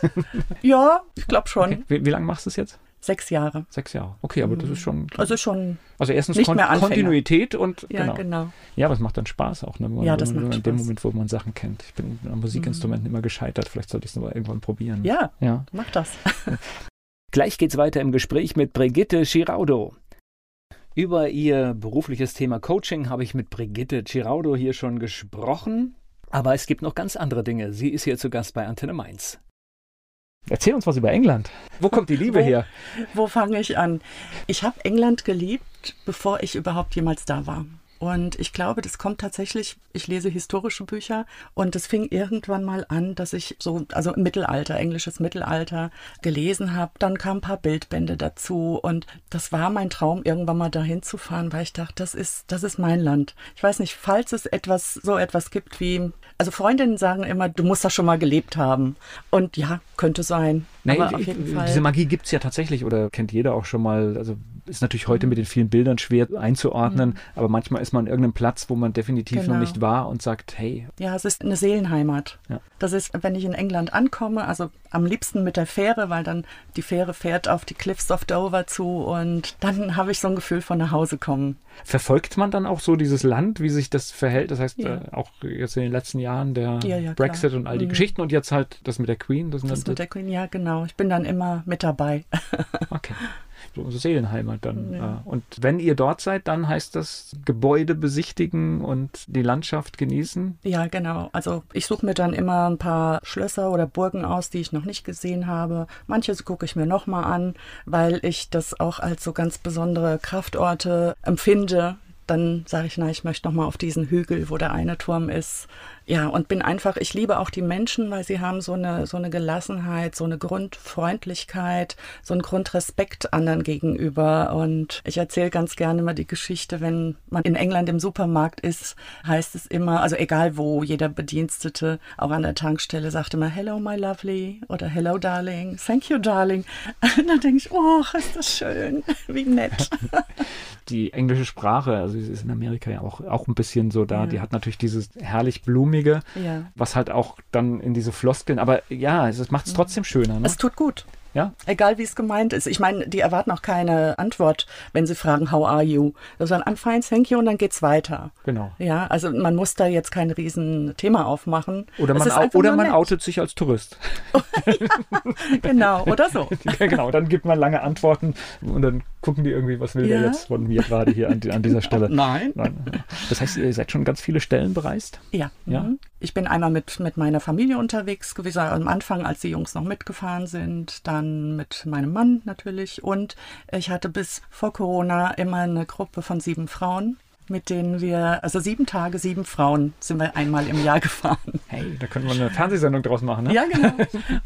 Speaker 3: ja, ich glaube schon. Okay.
Speaker 2: Wie, wie lange machst du es jetzt?
Speaker 3: Sechs Jahre.
Speaker 2: Sechs Jahre. Okay, aber das ist schon.
Speaker 3: Also schon.
Speaker 2: Also erstens nicht Kon mehr Kontinuität und.
Speaker 3: Ja, genau. genau.
Speaker 2: Ja, aber es macht dann Spaß auch, ne?
Speaker 3: Man, ja, das macht
Speaker 2: in
Speaker 3: Spaß.
Speaker 2: dem Moment, wo man Sachen kennt. Ich bin an Musikinstrumenten mhm. immer gescheitert. Vielleicht sollte ich es aber irgendwann probieren.
Speaker 3: Ja, ja. mach das.
Speaker 2: Gleich geht's weiter im Gespräch mit Brigitte Giraudo. Über ihr berufliches Thema Coaching habe ich mit Brigitte Giraudo hier schon gesprochen. Aber es gibt noch ganz andere Dinge. Sie ist hier zu Gast bei Antenne Mainz. Erzähl uns was über England. Wo kommt die Liebe
Speaker 3: wo,
Speaker 2: her?
Speaker 3: Wo fange ich an? Ich habe England geliebt, bevor ich überhaupt jemals da war. Und ich glaube, das kommt tatsächlich, ich lese historische Bücher und es fing irgendwann mal an, dass ich so, also Mittelalter, englisches Mittelalter gelesen habe. Dann kamen ein paar Bildbände dazu und das war mein Traum, irgendwann mal dahin zu fahren, weil ich dachte, das ist, das ist mein Land. Ich weiß nicht, falls es etwas, so etwas gibt wie, also Freundinnen sagen immer, du musst da schon mal gelebt haben. Und ja, könnte sein.
Speaker 2: Nee, aber auf jeden Fall. Diese Magie gibt es ja tatsächlich oder kennt jeder auch schon mal. Also ist natürlich heute mit den vielen Bildern schwer einzuordnen, mhm. aber manchmal ist man an irgendeinem Platz, wo man definitiv genau. noch nicht war und sagt, hey.
Speaker 3: Ja, es ist eine Seelenheimat. Ja. Das ist, wenn ich in England ankomme, also am liebsten mit der Fähre, weil dann die Fähre fährt auf die Cliffs of Dover zu und dann habe ich so ein Gefühl von nach Hause kommen.
Speaker 2: Verfolgt man dann auch so dieses Land, wie sich das verhält? Das heißt, ja. äh, auch jetzt in den letzten Jahren der ja, Brexit klar. und all die mhm. Geschichten und jetzt halt das mit der Queen.
Speaker 3: Das, das mit der Queen, ja, genau. Ich bin dann immer mit dabei.
Speaker 2: okay so Seelenheimat dann. Ja. Und wenn ihr dort seid, dann heißt das Gebäude besichtigen und die Landschaft genießen?
Speaker 3: Ja, genau. Also ich suche mir dann immer ein paar Schlösser oder Burgen aus, die ich noch nicht gesehen habe. Manche gucke ich mir nochmal an, weil ich das auch als so ganz besondere Kraftorte empfinde, dann sage ich, na, ich möchte noch mal auf diesen Hügel, wo der eine Turm ist. Ja, und bin einfach, ich liebe auch die Menschen, weil sie haben so eine, so eine Gelassenheit, so eine Grundfreundlichkeit, so einen Grundrespekt anderen gegenüber. Und ich erzähle ganz gerne immer die Geschichte, wenn man in England im Supermarkt ist, heißt es immer, also egal wo, jeder Bedienstete, auch an der Tankstelle, sagt immer, hello my lovely oder hello darling, thank you darling. Und dann denke ich, oh, ist das schön, wie nett.
Speaker 2: Die englische Sprache, also sie ist in Amerika ja auch, auch ein bisschen so da, ja. die hat natürlich dieses herrlich blumige ja. was halt auch dann in diese Floskeln, aber ja, es macht es mhm. trotzdem schöner. Ne?
Speaker 3: Es tut gut. Ja? Egal wie es gemeint ist. Ich meine, die erwarten auch keine Antwort, wenn sie fragen, how are you? Sondern I'm fine, thank you und dann geht's weiter.
Speaker 2: Genau.
Speaker 3: Ja, also man muss da jetzt kein Riesenthema aufmachen.
Speaker 2: Oder man, oder man outet sich als Tourist.
Speaker 3: ja, genau, oder so.
Speaker 2: genau, dann gibt man lange Antworten und dann gucken die irgendwie, was will ja. der jetzt von mir gerade hier an, an dieser Stelle.
Speaker 3: Nein. Nein.
Speaker 2: Das heißt, ihr seid schon ganz viele Stellen bereist?
Speaker 3: Ja. ja? Mhm. Ich bin einmal mit, mit meiner Familie unterwegs gewesen, am Anfang, als die Jungs noch mitgefahren sind, dann mit meinem Mann natürlich und ich hatte bis vor Corona immer eine Gruppe von sieben Frauen, mit denen wir, also sieben Tage, sieben Frauen sind wir einmal im Jahr gefahren.
Speaker 2: Hey, da können wir eine Fernsehsendung draus machen, ne?
Speaker 3: Ja, genau.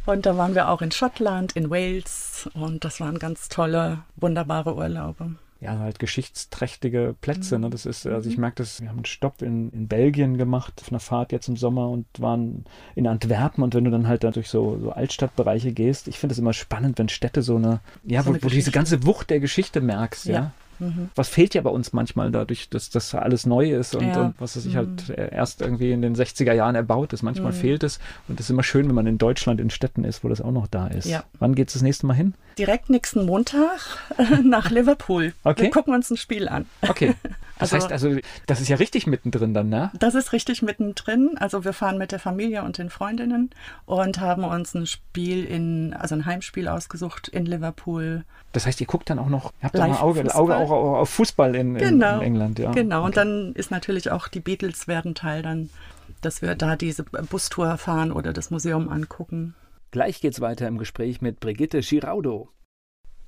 Speaker 3: Und da waren wir auch in Schottland, in Wales und das waren ganz tolle, wunderbare Urlaube.
Speaker 2: ja, halt geschichtsträchtige Plätze. Ne? Das ist, also ich merke das, wir haben einen Stopp in, in Belgien gemacht, auf einer Fahrt jetzt im Sommer und waren in Antwerpen und wenn du dann halt da durch so, so Altstadtbereiche gehst, ich finde es immer spannend, wenn Städte so eine, ja, so wo, wo diese ganze Wucht der Geschichte merkst, ja. ja? Mhm. Was fehlt ja bei uns manchmal dadurch, dass das alles neu ist und, ja. und was sich halt mhm. erst irgendwie in den 60er Jahren erbaut ist. Manchmal mhm. fehlt es und es ist immer schön, wenn man in Deutschland in Städten ist, wo das auch noch da ist. Ja. Wann geht es das nächste Mal hin?
Speaker 3: Direkt nächsten Montag nach Liverpool. Okay. Wir gucken uns ein Spiel an.
Speaker 2: Okay. Das also, heißt also, das ist ja richtig mittendrin dann, ne?
Speaker 3: Das ist richtig mittendrin. Also wir fahren mit der Familie und den Freundinnen und haben uns ein Spiel in, also ein Heimspiel ausgesucht in Liverpool.
Speaker 2: Das heißt, ihr guckt dann auch noch, ihr habt dann Auge, Auge auch auf Fußball in,
Speaker 3: genau.
Speaker 2: in England, ja.
Speaker 3: Genau, okay. und dann ist natürlich auch die Beatles werden Teil dann, dass wir da diese Bustour fahren oder das Museum angucken.
Speaker 1: Gleich geht's weiter im Gespräch mit Brigitte Giraudo.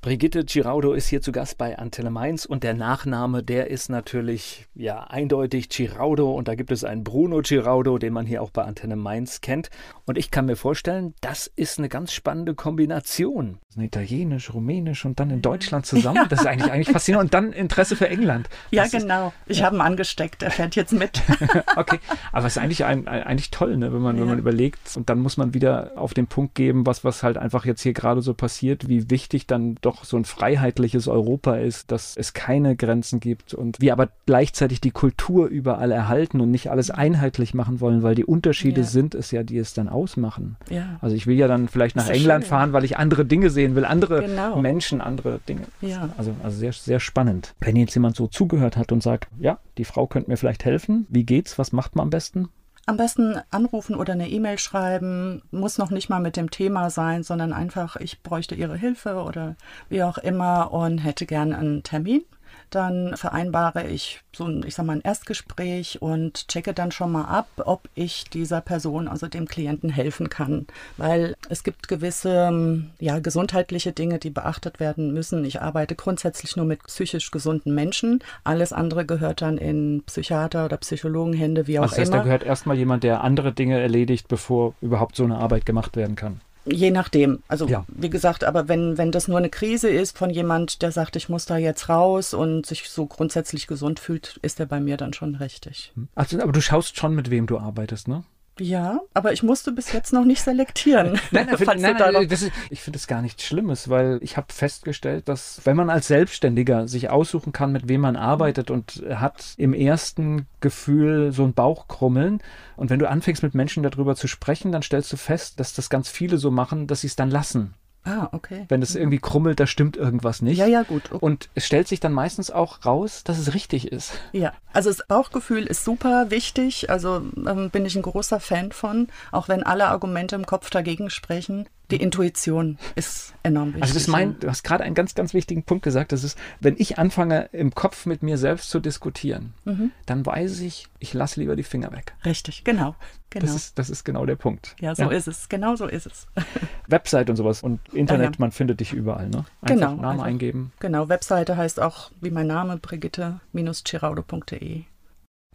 Speaker 1: Brigitte Giraudo ist hier zu Gast bei Antenne Mainz und der Nachname, der ist natürlich ja eindeutig Giraudo und da gibt es einen Bruno Giraudo, den man hier auch bei Antenne Mainz kennt und ich kann mir vorstellen, das ist eine ganz spannende Kombination.
Speaker 2: Italienisch, Rumänisch und dann in Deutschland zusammen, ja. das ist eigentlich eigentlich faszinierend und dann Interesse für England.
Speaker 3: Ja,
Speaker 2: das
Speaker 3: genau. Ist, ich ja. habe ihn angesteckt, er fährt jetzt mit.
Speaker 2: okay, aber es ist eigentlich ein, eigentlich toll, ne, wenn man ja. wenn man überlegt und dann muss man wieder auf den Punkt geben, was was halt einfach jetzt hier gerade so passiert, wie wichtig dann doch doch so ein freiheitliches Europa ist, dass es keine Grenzen gibt und wir aber gleichzeitig die Kultur überall erhalten und nicht alles einheitlich machen wollen, weil die Unterschiede ja. sind es ja, die es dann ausmachen. Ja. Also ich will ja dann vielleicht nach England schön, fahren, weil ich andere Dinge sehen will, andere genau. Menschen, andere Dinge. Ja. Also, also sehr, sehr spannend. Wenn jetzt jemand so zugehört hat und sagt, ja, die Frau könnte mir vielleicht helfen, wie geht's, was macht man am besten?
Speaker 3: Am besten anrufen oder eine E-Mail schreiben, muss noch nicht mal mit dem Thema sein, sondern einfach, ich bräuchte Ihre Hilfe oder wie auch immer und hätte gerne einen Termin dann vereinbare ich so ein, ich sag mal, ein Erstgespräch und checke dann schon mal ab, ob ich dieser Person, also dem Klienten helfen kann. Weil es gibt gewisse, ähm, ja, gesundheitliche Dinge, die beachtet werden müssen. Ich arbeite grundsätzlich nur mit psychisch gesunden Menschen. Alles andere gehört dann in Psychiater- oder Psychologenhände, wie auch das heißt, immer.
Speaker 2: Da gehört erstmal jemand, der andere Dinge erledigt, bevor überhaupt so eine Arbeit gemacht werden kann.
Speaker 3: Je nachdem. Also ja. wie gesagt, aber wenn, wenn das nur eine Krise ist von jemand, der sagt, ich muss da jetzt raus und sich so grundsätzlich gesund fühlt, ist er bei mir dann schon richtig.
Speaker 2: Also, aber du schaust schon, mit wem du arbeitest, ne?
Speaker 3: Ja, aber ich musste bis jetzt noch nicht selektieren.
Speaker 2: nein, nein, find, nein, nein ist, ich finde es gar nichts Schlimmes, weil ich habe festgestellt, dass wenn man als Selbstständiger sich aussuchen kann, mit wem man arbeitet und hat im ersten Gefühl so ein Bauchkrummeln und wenn du anfängst mit Menschen darüber zu sprechen, dann stellst du fest, dass das ganz viele so machen, dass sie es dann lassen.
Speaker 3: Ah, okay.
Speaker 2: Wenn es irgendwie krummelt, da stimmt irgendwas nicht.
Speaker 3: Ja, ja, gut.
Speaker 2: Okay. Und es stellt sich dann meistens auch raus, dass es richtig ist.
Speaker 3: Ja, also das Bauchgefühl ist super wichtig. Also ähm, bin ich ein großer Fan von, auch wenn alle Argumente im Kopf dagegen sprechen. Die Intuition ist enorm wichtig.
Speaker 2: Also das mein, du hast gerade einen ganz, ganz wichtigen Punkt gesagt. Das ist, wenn ich anfange, im Kopf mit mir selbst zu diskutieren, mhm. dann weiß ich, ich lasse lieber die Finger weg.
Speaker 3: Richtig, genau. genau.
Speaker 2: Das, ist, das ist genau der Punkt.
Speaker 3: Ja, so ja. ist es. Genau so ist es.
Speaker 2: Website und sowas und Internet, ja, ja. man findet dich überall, ne? Einfach genau. Namen einfach, eingeben.
Speaker 3: Genau, Webseite heißt auch wie mein Name, brigitte-ciraudo.de.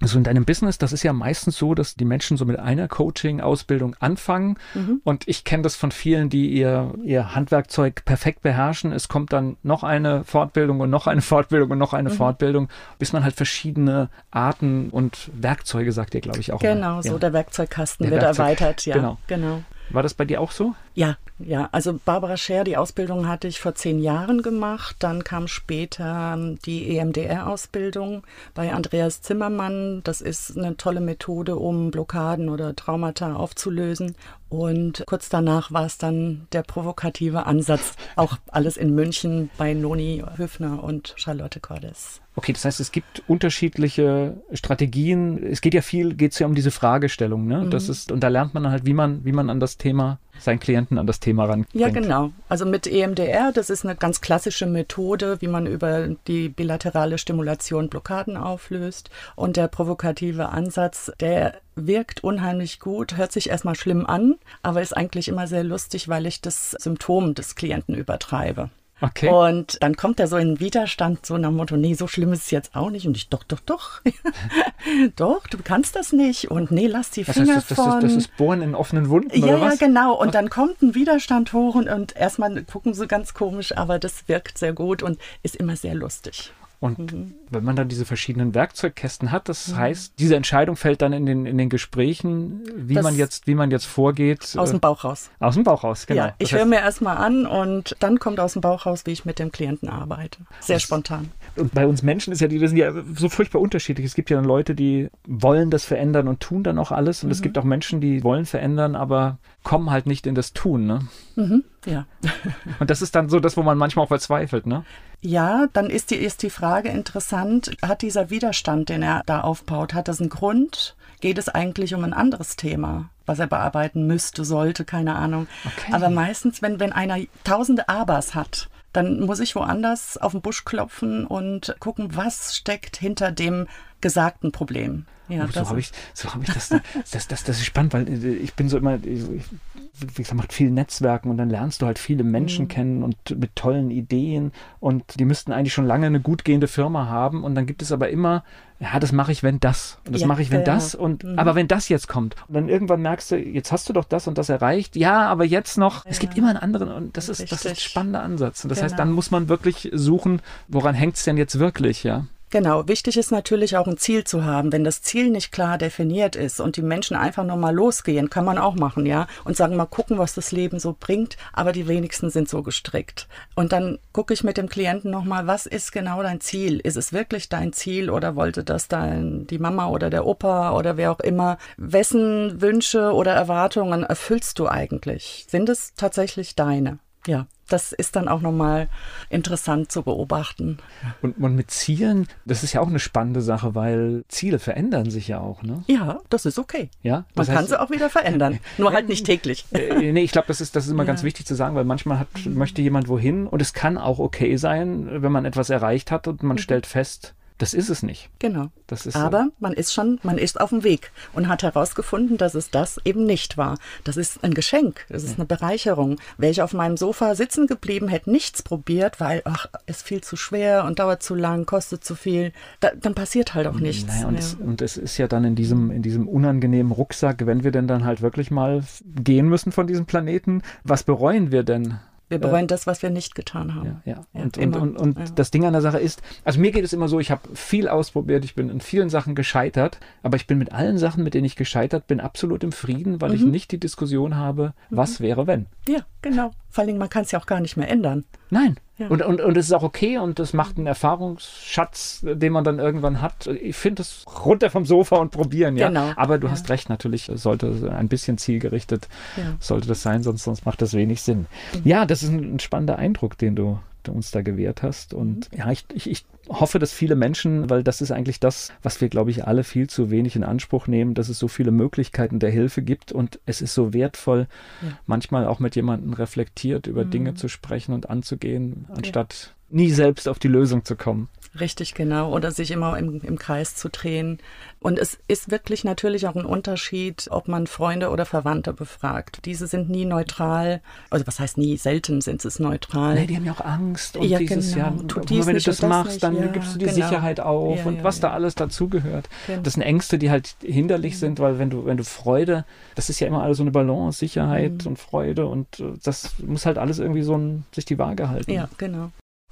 Speaker 2: So in deinem Business, das ist ja meistens so, dass die Menschen so mit einer Coaching-Ausbildung anfangen. Mhm. Und ich kenne das von vielen, die ihr, ihr Handwerkzeug perfekt beherrschen. Es kommt dann noch eine Fortbildung und noch eine Fortbildung und noch eine mhm. Fortbildung, bis man halt verschiedene Arten und Werkzeuge, sagt ihr, glaube ich, auch.
Speaker 3: Genau, mal. so ja. der Werkzeugkasten der wird Werkzeug, erweitert, ja.
Speaker 2: Genau. genau. War das bei dir auch so?
Speaker 3: Ja, ja. Also Barbara Scher, die Ausbildung hatte ich vor zehn Jahren gemacht. Dann kam später die EMDR-Ausbildung bei Andreas Zimmermann. Das ist eine tolle Methode, um Blockaden oder Traumata aufzulösen. Und kurz danach war es dann der provokative Ansatz. Auch alles in München bei Noni Höfner und Charlotte Cordes.
Speaker 2: Okay, das heißt, es gibt unterschiedliche Strategien. Es geht ja viel, geht es ja um diese Fragestellung, ne? Mhm. Das ist, und da lernt man halt, wie man, wie man an das Thema seinen Klienten an das Thema ran.
Speaker 3: Ja, genau. Also mit EMDR, das ist eine ganz klassische Methode, wie man über die bilaterale Stimulation Blockaden auflöst. Und der provokative Ansatz, der wirkt unheimlich gut, hört sich erstmal schlimm an, aber ist eigentlich immer sehr lustig, weil ich das Symptom des Klienten übertreibe. Okay. Und dann kommt er so in Widerstand, so nach dem Motto, nee, so schlimm ist es jetzt auch nicht. Und ich, doch, doch, doch. doch, du kannst das nicht. Und nee, lass die Finger
Speaker 2: das heißt,
Speaker 3: das, von.
Speaker 2: Das, das ist Bohren in offenen Wunden,
Speaker 3: Ja,
Speaker 2: ja,
Speaker 3: genau. Und dann kommt ein Widerstand hoch und, und erstmal gucken sie ganz komisch, aber das wirkt sehr gut und ist immer sehr lustig.
Speaker 2: Und mhm. wenn man dann diese verschiedenen Werkzeugkästen hat, das mhm. heißt, diese Entscheidung fällt dann in den, in den Gesprächen, wie man jetzt, wie man jetzt vorgeht.
Speaker 3: Aus dem äh, Bauch raus.
Speaker 2: Aus dem Bauch raus,
Speaker 3: genau. Ja, ich höre mir erstmal an und dann kommt aus dem Bauch raus, wie ich mit dem Klienten arbeite. Sehr das, spontan.
Speaker 2: Und bei uns Menschen ist ja, die sind ja so furchtbar unterschiedlich. Es gibt ja dann Leute, die wollen das verändern und tun dann auch alles. Und mhm. es gibt auch Menschen, die wollen verändern, aber kommen halt nicht in das Tun, ne?
Speaker 3: Mhm, ja.
Speaker 2: Und das ist dann so das, wo man manchmal auch verzweifelt, ne?
Speaker 3: Ja, dann ist die, ist die Frage interessant, hat dieser Widerstand, den er da aufbaut, hat das einen Grund? Geht es eigentlich um ein anderes Thema, was er bearbeiten müsste, sollte, keine Ahnung. Okay. Aber meistens, wenn, wenn einer tausende Abers hat, dann muss ich woanders auf den Busch klopfen und gucken, was steckt hinter dem gesagten Problem.
Speaker 2: Ja, oh, so habe ich, so hab ich das, das, das, das ist spannend, weil äh, ich bin so immer, ich, wie gesagt, macht viel Netzwerken und dann lernst du halt viele Menschen mhm. kennen und mit tollen Ideen und die müssten eigentlich schon lange eine gut gehende Firma haben und dann gibt es aber immer, ja, das mache ich, wenn das und das ja, mache ich, wenn ja. das und mhm. aber wenn das jetzt kommt und dann irgendwann merkst du, jetzt hast du doch das und das erreicht, ja, aber jetzt noch, ja. es gibt immer einen anderen und das ist, das ist ein spannender Ansatz und das genau. heißt, dann muss man wirklich suchen, woran hängt es denn jetzt wirklich, ja?
Speaker 3: Genau, wichtig ist natürlich auch ein Ziel zu haben. Wenn das Ziel nicht klar definiert ist und die Menschen einfach nur mal losgehen, kann man auch machen, ja, und sagen, mal gucken, was das Leben so bringt, aber die wenigsten sind so gestrickt. Und dann gucke ich mit dem Klienten nochmal, was ist genau dein Ziel? Ist es wirklich dein Ziel oder wollte das dein, die Mama oder der Opa oder wer auch immer? Wessen Wünsche oder Erwartungen erfüllst du eigentlich? Sind es tatsächlich deine? Ja das ist dann auch nochmal interessant zu beobachten.
Speaker 2: Und, und mit Zielen, das ist ja auch eine spannende Sache, weil Ziele verändern sich ja auch, ne?
Speaker 3: Ja, das ist okay.
Speaker 2: Ja,
Speaker 3: Man heißt, kann sie auch wieder verändern, nur halt nicht täglich.
Speaker 2: Äh, nee, ich glaube, das ist, das ist immer ja. ganz wichtig zu sagen, weil manchmal hat, möchte jemand wohin und es kann auch okay sein, wenn man etwas erreicht hat und man mhm. stellt fest, das ist es nicht.
Speaker 3: Genau. Aber so. man ist schon, man ist auf dem Weg und hat herausgefunden, dass es das eben nicht war. Das ist ein Geschenk, das ist eine Bereicherung. Wäre ich auf meinem Sofa sitzen geblieben, hätte nichts probiert, weil, ach, ist viel zu schwer und dauert zu lang, kostet zu viel, da, dann passiert halt auch nichts.
Speaker 2: Naja, und, ja. es, und es ist ja dann in diesem, in diesem unangenehmen Rucksack, wenn wir denn dann halt wirklich mal gehen müssen von diesem Planeten, was bereuen wir denn?
Speaker 3: Wir bereuen äh, das, was wir nicht getan haben.
Speaker 2: Ja, ja. ja und, und, und, und ja. das Ding an der Sache ist, also mir geht es immer so, ich habe viel ausprobiert, ich bin in vielen Sachen gescheitert, aber ich bin mit allen Sachen, mit denen ich gescheitert bin, absolut im Frieden, weil mhm. ich nicht die Diskussion habe, was mhm. wäre, wenn.
Speaker 3: Ja, genau. Vor allem, man kann es ja auch gar nicht mehr ändern.
Speaker 2: Nein. Ja. Und, und, und es ist auch okay und das macht einen Erfahrungsschatz, den man dann irgendwann hat. Ich finde es runter vom Sofa und probieren, ja. Genau. Aber du ja. hast recht, natürlich sollte ein bisschen zielgerichtet, ja. sollte das sein, sonst, sonst macht das wenig Sinn. Mhm. Ja, das ist ein, ein spannender Eindruck, den du uns da gewährt hast. Und mhm. ja, ich, ich, ich hoffe, dass viele Menschen, weil das ist eigentlich das, was wir, glaube ich, alle viel zu wenig in Anspruch nehmen, dass es so viele Möglichkeiten der Hilfe gibt und es ist so wertvoll, ja. manchmal auch mit jemandem reflektiert über mhm. Dinge zu sprechen und anzugehen, anstatt ja. nie selbst auf die Lösung zu kommen.
Speaker 3: Richtig, genau. Oder sich immer im, im Kreis zu drehen. Und es ist wirklich natürlich auch ein Unterschied, ob man Freunde oder Verwandte befragt. Diese sind nie neutral. Also was heißt nie? Selten sind es neutral.
Speaker 2: Nee, die haben ja auch Angst. Und ja, dieses genau. Jahr, tu dies wenn du das machst, nicht. dann ja, gibst du die genau. Sicherheit auf ja, und was da alles dazugehört. Genau. Das sind Ängste, die halt hinderlich mhm. sind, weil wenn du, wenn du Freude, das ist ja immer alles so eine Balance, Sicherheit mhm. und Freude und äh, das muss halt alles irgendwie so ein, sich die Waage halten.
Speaker 3: Ja, genau.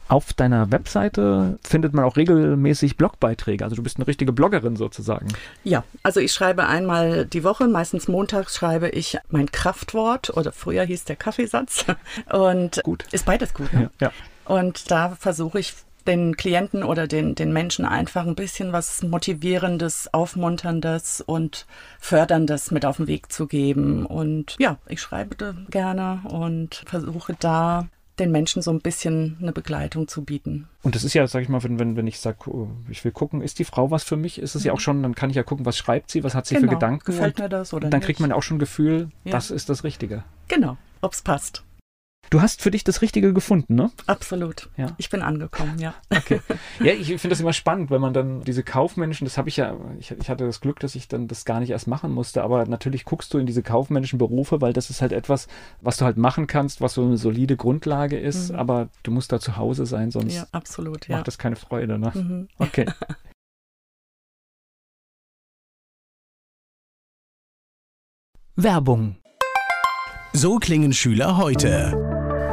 Speaker 2: Auf deiner Webseite findet man auch regelmäßig Blogbeiträge. Also du bist eine richtige Bloggerin sozusagen.
Speaker 3: Ja, also ich schreibe einmal die Woche, meistens montags schreibe ich mein Kraftwort oder früher hieß der Kaffeesatz. Und gut. ist beides gut. Ne? Ja, ja. Und da versuche ich den Klienten oder den, den Menschen einfach ein bisschen was Motivierendes, Aufmunterndes und Förderndes mit auf den Weg zu geben. Und ja, ich schreibe gerne und versuche da den Menschen so ein bisschen eine Begleitung zu bieten.
Speaker 2: Und das ist ja, sag ich mal, wenn, wenn, wenn ich sage, oh, ich will gucken, ist die Frau was für mich, ist es mhm. ja auch mhm. schon, dann kann ich ja gucken, was schreibt sie, was hat sie genau. für Gedanken.
Speaker 3: Gefällt mir das oder
Speaker 2: Dann nicht. kriegt man auch schon ein Gefühl, ja. das ist das Richtige.
Speaker 3: Genau, ob es passt.
Speaker 2: Du hast für dich das Richtige gefunden, ne?
Speaker 3: Absolut. Ja. Ich bin angekommen, ja.
Speaker 2: Okay. Ja, ich finde das immer spannend, wenn man dann diese kaufmännischen, das habe ich ja, ich, ich, hatte das Glück, dass ich dann das gar nicht erst machen musste, aber natürlich guckst du in diese kaufmännischen Berufe, weil das ist halt etwas, was du halt machen kannst, was so eine solide Grundlage ist, mhm. aber du musst da zu Hause sein, sonst
Speaker 3: ja, absolut,
Speaker 2: macht
Speaker 3: ja.
Speaker 2: das keine Freude, ne? Mhm. Okay.
Speaker 4: Werbung. So klingen Schüler heute.